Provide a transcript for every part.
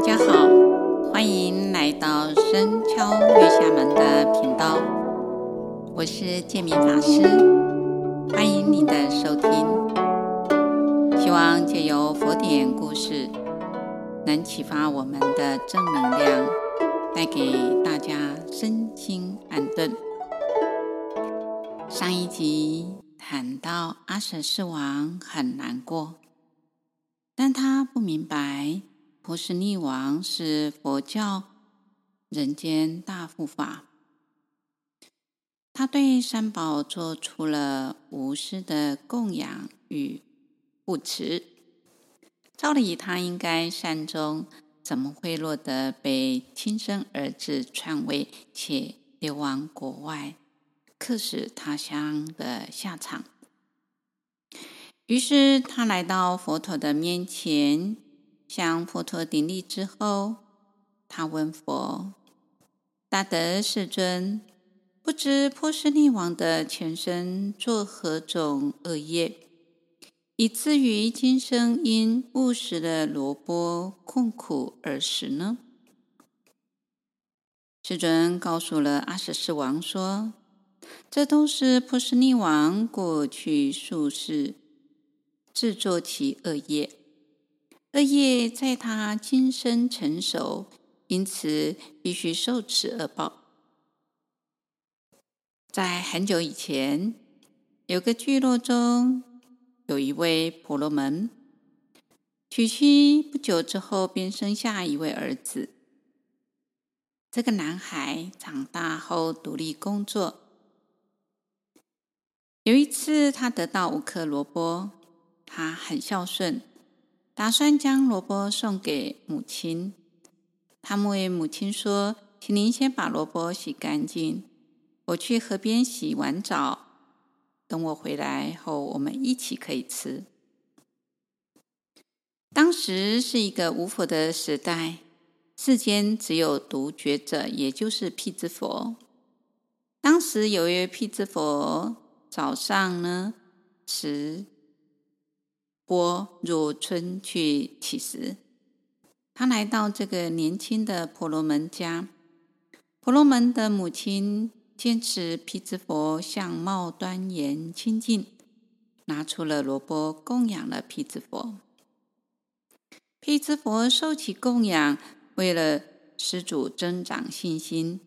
大家好，欢迎来到深敲月下门的频道，我是建明法师，欢迎您的收听。希望借由佛典故事，能启发我们的正能量，带给大家身心安顿。上一集谈到阿舍世王很难过，但他不明白。波斯匿王是佛教人间大护法，他对三宝做出了无私的供养与护持。照理他应该善终，怎么会落得被亲生儿子篡位且流亡国外、客死他乡的下场？于是他来到佛陀的面前。向佛陀顶礼之后，他问佛：“大德世尊，不知波斯匿王的前身作何种恶业，以至于今生因误食了萝卜困苦而死呢？”世尊告诉了阿舍世王说：“这都是波斯匿王过去数世制作其恶业。”恶业在他今生成熟，因此必须受此恶报。在很久以前，有个聚落中有一位婆罗门，娶妻不久之后便生下一位儿子。这个男孩长大后独立工作。有一次，他得到五颗萝卜，他很孝顺。打算将萝卜送给母亲。他们为母亲说：“请您先把萝卜洗干净，我去河边洗完澡，等我回来后，我们一起可以吃。”当时是一个无佛的时代，世间只有独觉者，也就是辟支佛。当时有一位辟支佛，早上呢吃。波入村去乞食，他来到这个年轻的婆罗门家。婆罗门的母亲坚持毗支佛相貌端严清净，拿出了萝卜供养了毗支佛。毗支佛受其供养，为了施主增长信心，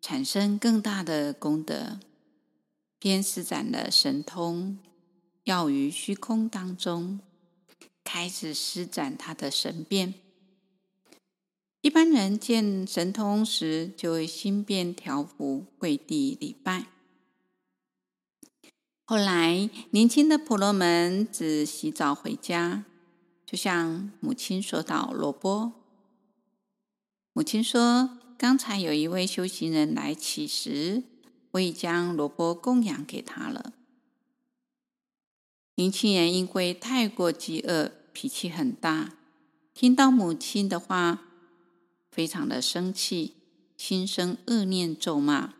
产生更大的功德，便施展了神通。要于虚空当中开始施展他的神变。一般人见神通时，就会心变调伏，跪地礼拜。后来，年轻的婆罗门子洗澡回家，就向母亲说道：“萝卜。”母亲说：“刚才有一位修行人来乞食，我已将萝卜供养给他了。”年轻人因为太过饥饿，脾气很大，听到母亲的话，非常的生气，心生恶念，咒骂，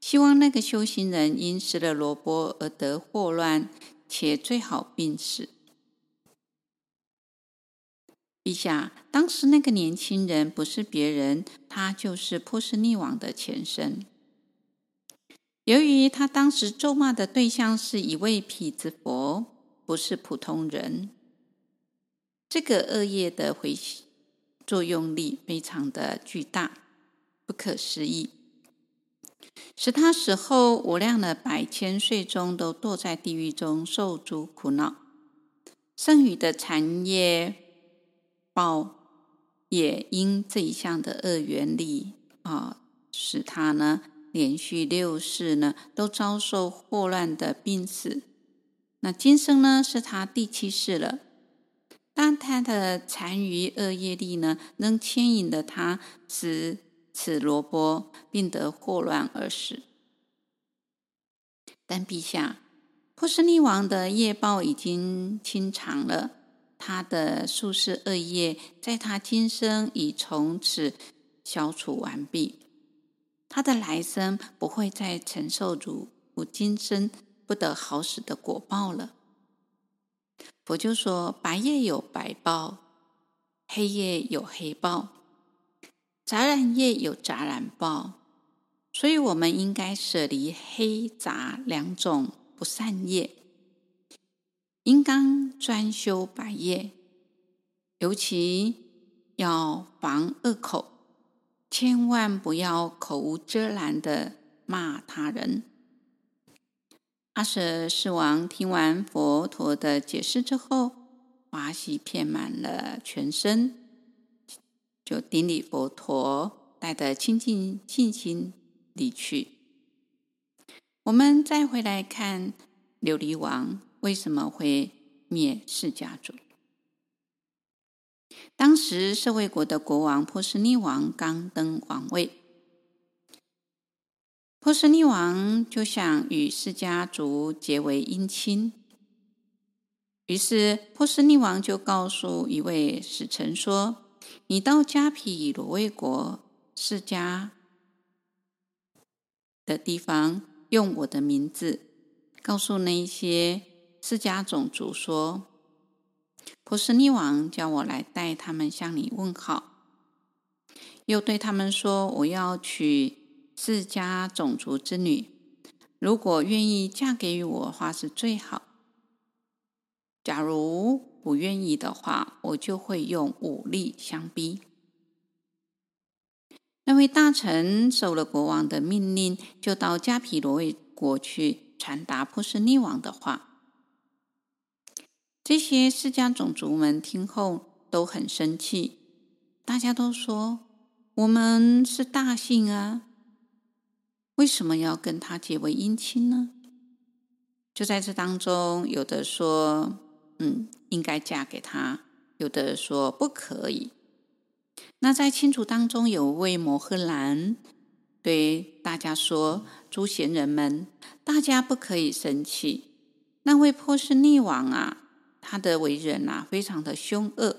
希望那个修行人因吃了萝卜而得祸乱，且最好病死。陛下，当时那个年轻人不是别人，他就是波斯匿王的前身。由于他当时咒骂的对象是一位辟支佛，不是普通人，这个恶业的回作用力非常的巨大，不可思议，使他死后无量的百千岁中都堕在地狱中受诸苦恼，剩余的残业报也因这一项的恶缘力啊，使他呢。连续六世呢，都遭受祸乱的病死。那今生呢，是他第七世了。但他的残余恶业力呢，能牵引着他吃此萝卜，病得霍乱而死。但陛下，波斯匿王的业报已经清偿了，他的数世恶业，在他今生已从此消除完毕。他的来生不会再承受如如今生不得好死的果报了。佛就说：白业有白报，黑夜有黑报，杂染夜有杂染报，所以我们应该舍离黑杂两种不善业，应当专修白业，尤其要防恶口，千万不要口无遮拦的骂他人。阿舍世王听完佛陀的解释之后，华喜遍满了全身，就顶礼佛陀，带着清净信心离去。我们再回来看琉璃王为什么会灭释迦族？当时舍卫国的国王波斯匿王刚登王位。波斯匿王就想与释迦族结为姻亲，于是波斯匿王就告诉一位使臣说：“你到迦毗罗卫国释迦的地方，用我的名字告诉那些释迦种族说，波斯匿王叫我来代他们向你问好，又对他们说，我要娶。”释迦种族之女，如果愿意嫁给我的话是最好；假如不愿意的话，我就会用武力相逼。那位大臣受了国王的命令，就到迦毗罗卫国去传达波斯匿王的话。这些释迦种族们听后都很生气，大家都说：“我们是大姓啊！”为什么要跟他结为姻亲呢？就在这当中，有的说，嗯，应该嫁给他；有的说不可以。那在亲族当中，有位摩诃男对大家说：“诸贤人们，大家不可以生气。那位波斯匿王啊，他的为人啊，非常的凶恶。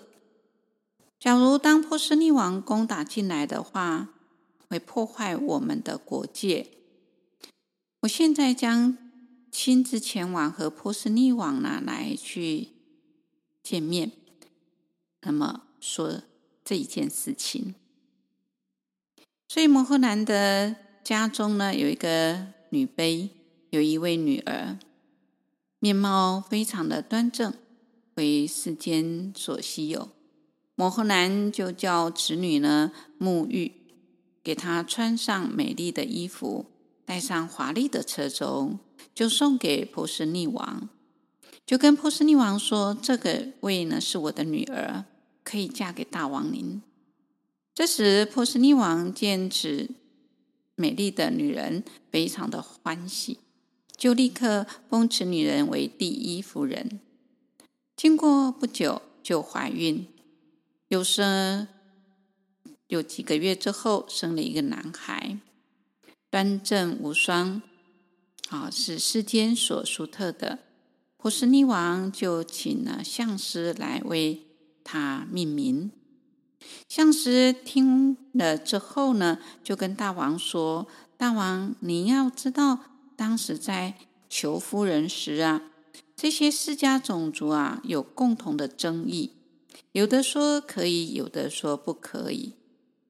假如当波斯匿王攻打进来的话，会破坏我们的国界。我现在将亲自前往和波斯匿王呢来去见面，那么说这一件事情。所以摩诃男的家中呢有一个女卑，有一位女儿，面貌非常的端正，为世间所稀有。摩诃男就叫侄女呢沐浴。给她穿上美丽的衣服，带上华丽的车轴，就送给波斯匿王，就跟波斯匿王说：“这个位呢是我的女儿，可以嫁给大王您。”这时，波斯匿王见此美丽的女人，非常的欢喜，就立刻封此女人为第一夫人。经过不久，就怀孕，有生。有几个月之后，生了一个男孩，端正无双，啊，是世间所殊特的。波斯匿王就请了相师来为他命名。相师听了之后呢，就跟大王说：“大王，你要知道，当时在求夫人时啊，这些世家种族啊有共同的争议，有的说可以，有的说不可以。”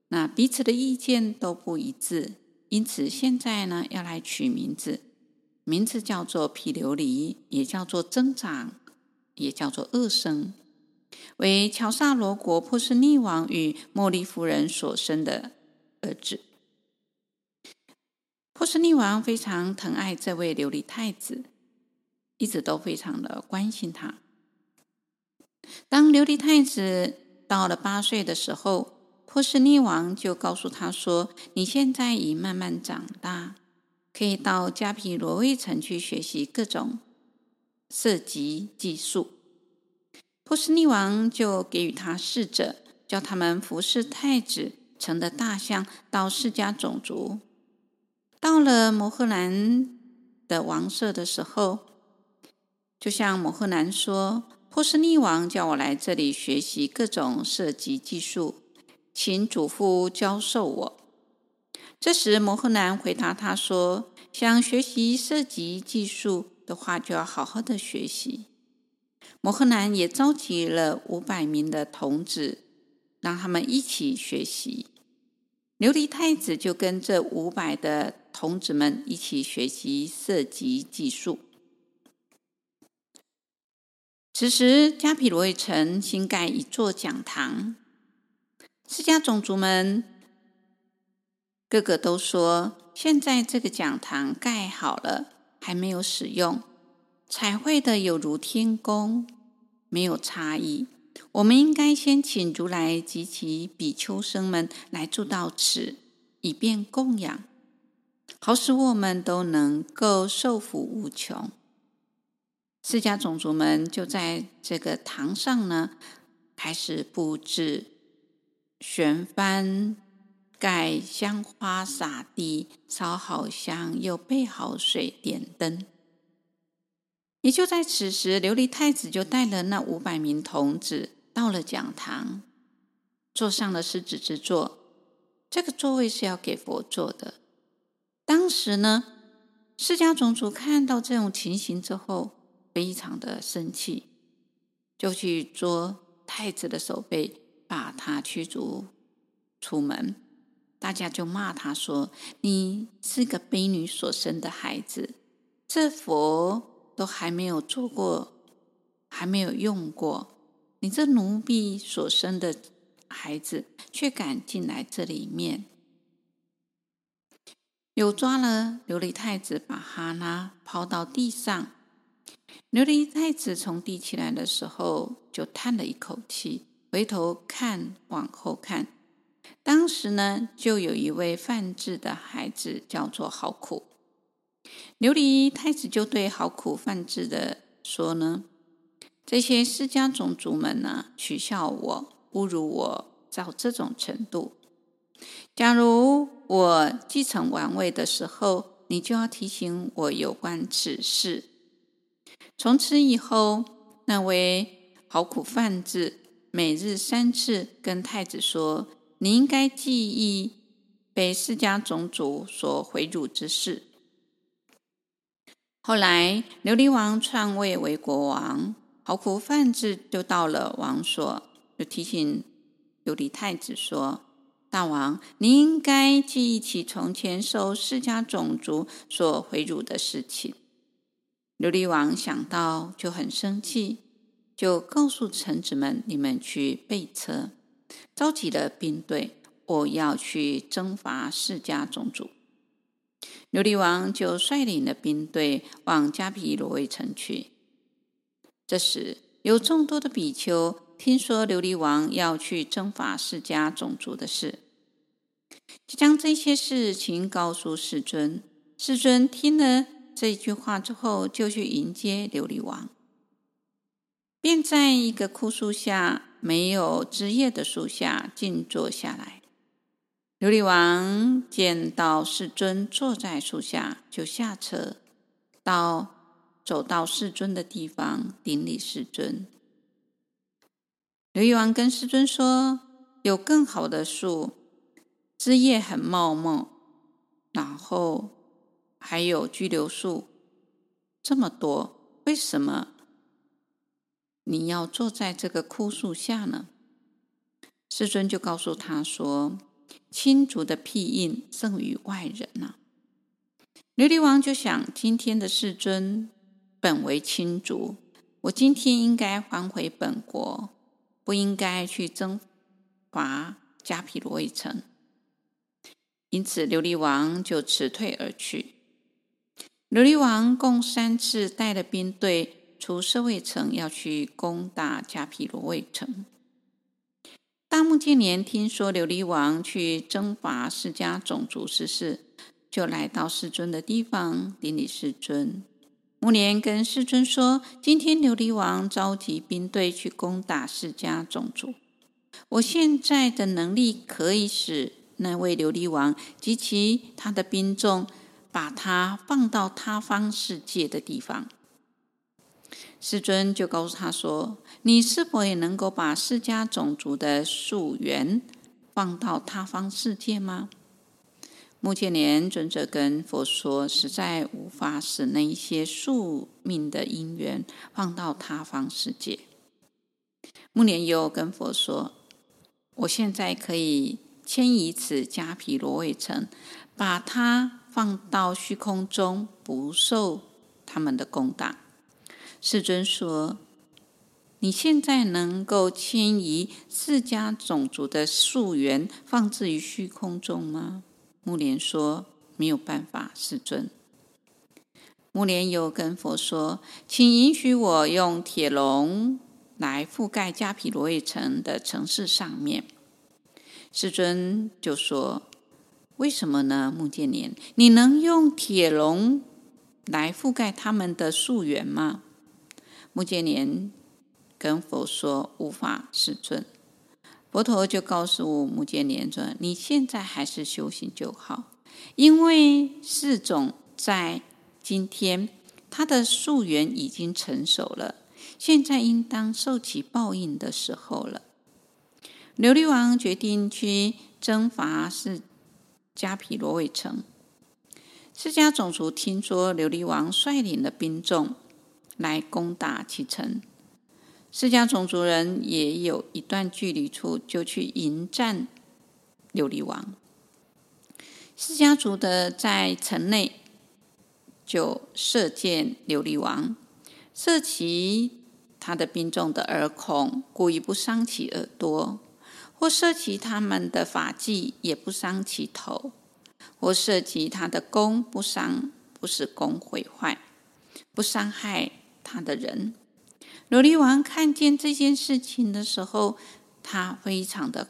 那彼此的意见都不一致，因此现在呢，要来取名字，名字叫做皮琉璃，也叫做增长，也叫做恶生，为乔萨罗国波斯匿王与茉莉夫人所生的儿子。波斯匿王非常疼爱这位琉璃太子，一直都非常的关心他。当琉璃太子到了八岁的时候，波斯匿王就告诉他说：“你现在已慢慢长大，可以到迦毗罗卫城去学习各种射击技术。”波斯匿王就给予他侍者，叫他们服侍太子乘的大象到释迦种族。到了摩诃兰的王舍的时候，就像摩诃男说：“波斯匿王叫我来这里学习各种射击技术。”请祖父教授我。这时，摩诃男回答他说：“想学习射击技术的话，就要好好的学习。”摩诃男也召集了五百名的童子，让他们一起学习。琉璃太子就跟这五百的童子们一起学习射击技术。此时，迦毗罗卫城新盖一座讲堂，释迦种族们个个都说：现在这个讲堂盖好了，还没有使用，彩绘的有如天宫，没有差异。我们应该先请如来及其比丘僧们来住到此，以便供养，好使我们都能够受福无穷。释迦种族们就在这个堂上呢，开始布置、悬幡、盖香花、洒地、烧好香，又备好水、点灯。也就在此时，琉璃太子就带了那五百名童子。到了讲堂，坐上了狮子之座。这个座位是要给佛坐的。当时呢，释迦种族看到这种情形之后，非常的生气，就去捉太子的手背，把他驱逐出门。大家就骂他说：“你是个婢女所生的孩子，这佛都还没有做过，还没有用过。”你这奴婢所生的孩子，却敢进来这里面，又抓了琉璃太子，把哈拉抛到地上。琉璃太子从地起来的时候，就叹了一口气，回头看，往后看。当时呢，就有一位犯智的孩子，叫做好苦。琉璃太子就对好苦犯智的说呢。这些释迦种族们呢，取笑我、侮辱我到这种程度。假如我继承王位的时候，你就要提醒我有关此事。从此以后，那位好苦贩子每日三次跟太子说：“你应该记忆被释迦种族所毁辱之事。”后来，琉璃王篡位为国王。好苦贩子就到了王所，就提醒琉璃太子说：“大王，你应该记忆起从前受释迦种族所毁辱的事情。”琉璃王想到就很生气，就告诉臣子们：“你们去备车，召集了兵队，我要去征伐释迦种族。”琉璃王就率领了兵队往迦毗罗卫城去。这时，有众多的比丘听说琉璃王要去征伐释迦种族的事，就将这些事情告诉世尊。世尊听了这句话之后，就去迎接琉璃王，便在一个枯树下、没有枝叶的树下静坐下来。琉璃王见到世尊坐在树下，就下车到。走到世尊的地方，顶礼世尊。琉璃王跟世尊说：“有更好的树，枝叶很茂茂，然后还有拘留树，这么多，为什么你要坐在这个枯树下呢？”世尊就告诉他说：“亲族的庇荫胜于外人呐。”琉璃王就想：今天的世尊。本为亲族，我今天应该还回本国，不应该去征伐迦毗罗卫城。因此，琉璃王就辞退而去。琉璃王共三次带了兵队出舍卫城，要去攻打迦毗罗卫城。大目犍连听说琉璃王去征伐释迦种族之事，就来到世尊的地方，顶礼世尊。目连跟世尊说：“今天琉璃王召集兵队去攻打释迦种族，我现在的能力可以使那位琉璃王及其他的兵众把他放到他方世界的地方。”世尊就告诉他说：“你是否也能够把释迦种族的宿缘放到他方世界吗？”目犍连尊者跟佛说：“实在无法使那一些宿命的因缘放到他方世界。”目连又跟佛说：“我现在可以迁移此迦毗罗卫城，把它放到虚空中，不受他们的攻打。世尊说：“你现在能够迁移释迦种族的宿缘，放置于虚空中吗？”木莲说：“没有办法，世尊。”木莲又跟佛说：“请允许我用铁笼来覆盖迦毗罗卫城的城市上面。”世尊就说：“为什么呢？目犍连，你能用铁笼来覆盖他们的溯源吗？”目犍连跟佛说：“无法，世尊。”佛陀就告诉目犍连说：“你现在还是修行就好，因为四种在。”今天他的溯源已经成熟了，现在应当受其报应的时候了。琉璃王决定去征伐释迦毗罗卫城。释迦种族听说琉璃王率领了兵众来攻打其城，释迦种族人也有一段距离处就去迎战琉璃王。释迦族的在城内。就射箭琉璃王，射其他的兵众的耳孔，故意不伤其耳朵；或涉及他们的法纪，也不伤其头；或涉及他的功，不伤，不使功毁坏，不伤害他的人。琉璃王看见这件事情的时候，他非常的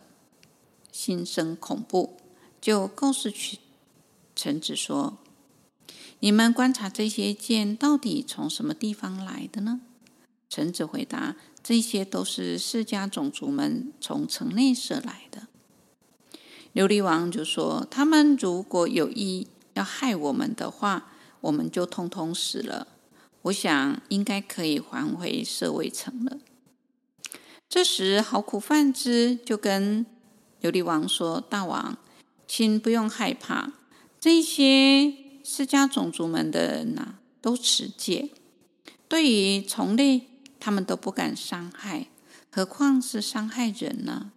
心生恐怖，就告诉去臣子说。你们观察这些剑到底从什么地方来的呢？臣子回答：这些都是释迦种族们从城内射来的。琉璃王就说：他们如果有意要害我们的话，我们就通通死了。我想应该可以还回舍卫城了。这时，好苦饭之就跟琉璃王说：大王，请不用害怕，这些。释迦种族们的人呐、都持戒，对于虫类，他们都不敢伤害，何况是伤害人呢？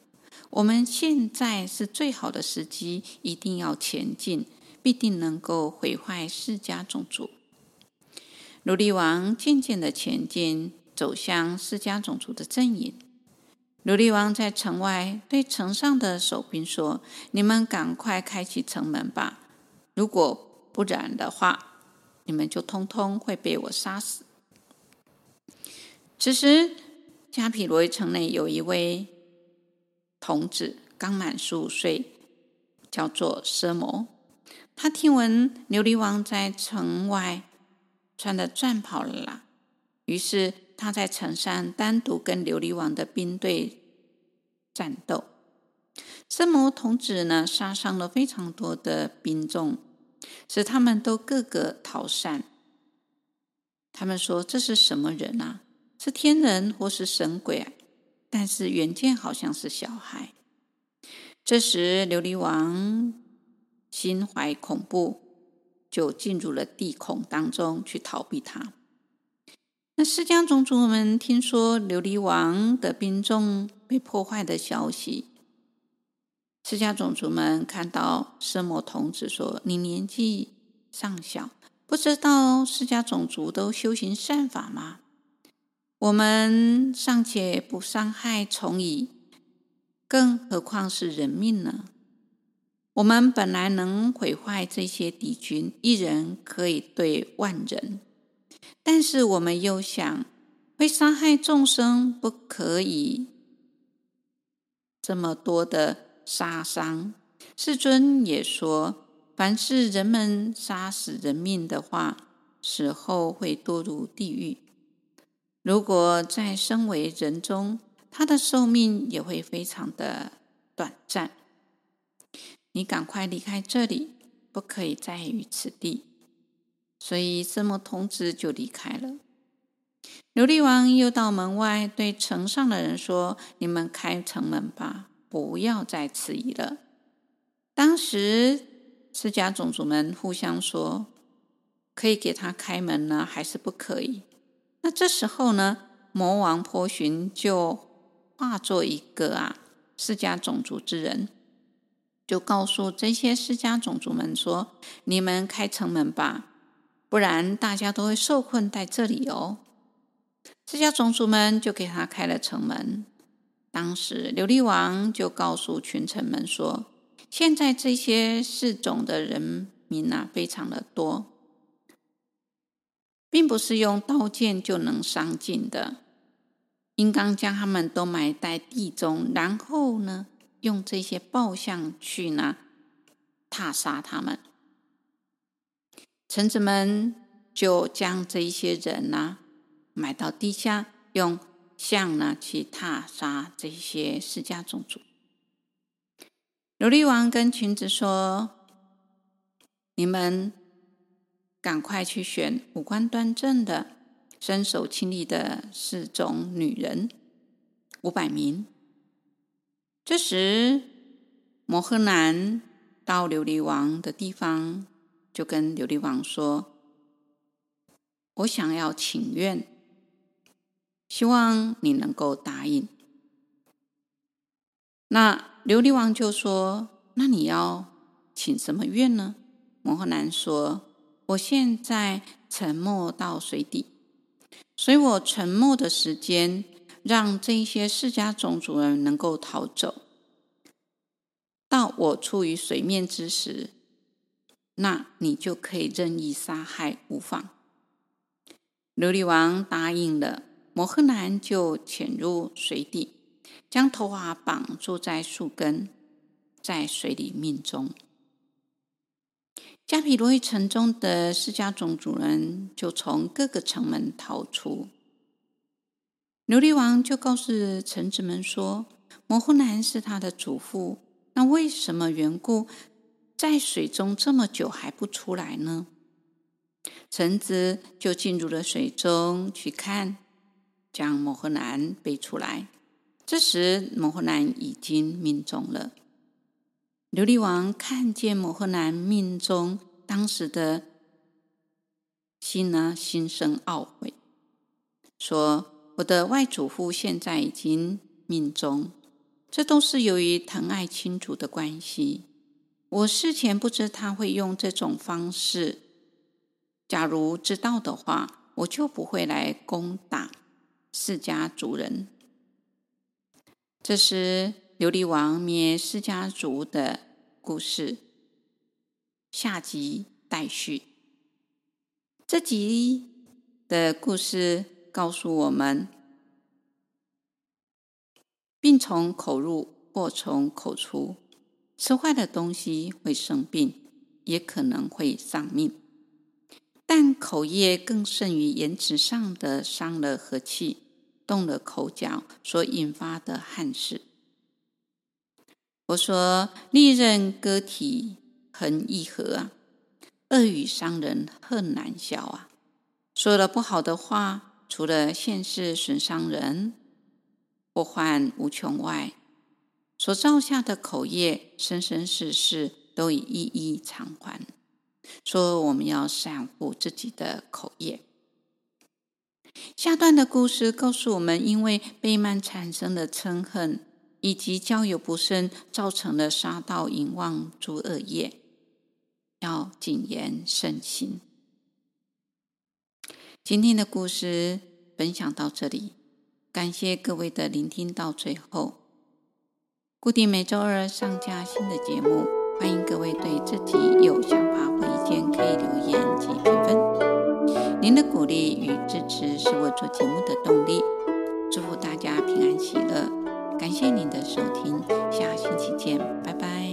我们现在是最好的时机，一定要前进，必定能够毁坏释迦种族。奴隶王渐渐的前进，走向释迦种族的阵营。奴隶王在城外对城上的守兵说：“你们赶快开启城门吧！如果……”不然的话，你们就通通会被我杀死。此时，迦毗罗卫城内有一位童子，刚满十五岁，叫做奢摩。他听闻琉璃王在城外穿的战袍了啦，于是他在城上单独跟琉璃王的兵队战斗。奢摩童子呢，杀伤了非常多的兵众。使他们都个个逃散。他们说：“这是什么人啊？是天人或是神鬼？但是远见好像是小孩。”这时，琉璃王心怀恐怖，就进入了地孔当中去逃避他。那释迦种族们听说琉璃王的兵众被破坏的消息。释迦种族们看到奢摩童子说：“你年纪尚小，不知道释迦种族都修行善法吗？我们尚且不伤害虫蚁，更何况是人命呢？我们本来能毁坏这些敌军，一人可以对万人，但是我们又想，会伤害众生，不可以这么多的。”杀伤，世尊也说，凡是人们杀死人命的话，死后会堕入地狱。如果再生为人中，他的寿命也会非常的短暂。你赶快离开这里，不可以再于此地。所以，奢摩童子就离开了。琉璃王又到门外对城上的人说：“你们开城门吧。”不要再迟疑了。当时释迦种族们互相说：“可以给他开门呢，还是不可以？”那这时候呢，魔王波旬就化作一个啊释迦种族之人，就告诉这些释迦种族们说：“你们开城门吧，不然大家都会受困在这里哦。”释迦种族们就给他开了城门。当时琉璃王就告诉群臣们说：“现在这些释种的人民啊，非常的多，并不是用刀剑就能伤尽的。”应当将他们都埋在地中，然后呢，用这些豹象去呢，踏杀他们。臣子们就将这一些人呢，埋到地下，用象呢去踏杀这些释迦种族。琉璃王跟群子说：“你们赶快去选五官端正的。”身手清丽的四种女人五百名。这时，摩诃男到琉璃王的地方，就跟琉璃王说：“我想要请愿，希望你能够答应。”那琉璃王就说：“那你要请什么愿呢？”摩诃男说：“我现在沉没到水底。”所以我沉没的时间，让这些释迦种族人能够逃走。到我处于水面之时，那你就可以任意杀害无妨。琉璃王答应了，摩诃男就潜入水底，将头发绑住在树根，在水里命中。迦毗罗卫城中的释迦种族人就从各个城门逃出。琉璃王就告诉臣子们说：“摩诃男是他的祖父，那为什么缘故在水中这么久还不出来呢？”臣子就进入了水中去看，将摩诃男背出来。这时，摩诃男已经命终了。琉璃王看见摩诃男命中，当时的心呢，心生懊悔，说：“我的外祖父现在已经命终，这都是由于疼爱亲族的关系。我事前不知他会用这种方式，假如知道的话，我就不会来攻打释迦族人。”这时。琉璃王灭释迦族的故事，下集待续。这集的故事告诉我们：病从口入，祸从口出。吃坏的东西会生病，也可能会丧命。但口业更甚于言辞上的伤了和气，动了口角所引发的憾事。我说：“利刃割体恨易合啊，恶语伤人恨难消啊。说了不好的话，除了现世损伤人，祸患无穷外，所造下的口业，生生世世都已一一偿还。说我们要善护自己的口业。下段的故事告诉我们，因为悖慢产生的嗔恨。”以及交友不慎造成了杀盗淫妄诸恶业，要谨言慎行。今天的故事分享到这里，感谢各位的聆听到最后。固定每周二上架新的节目，欢迎各位对自己有想法或意见可以留言及评分。您的鼓励与支持是我做节目的动力。祝福大家平安喜乐。感谢您的收听，下星期见，拜拜。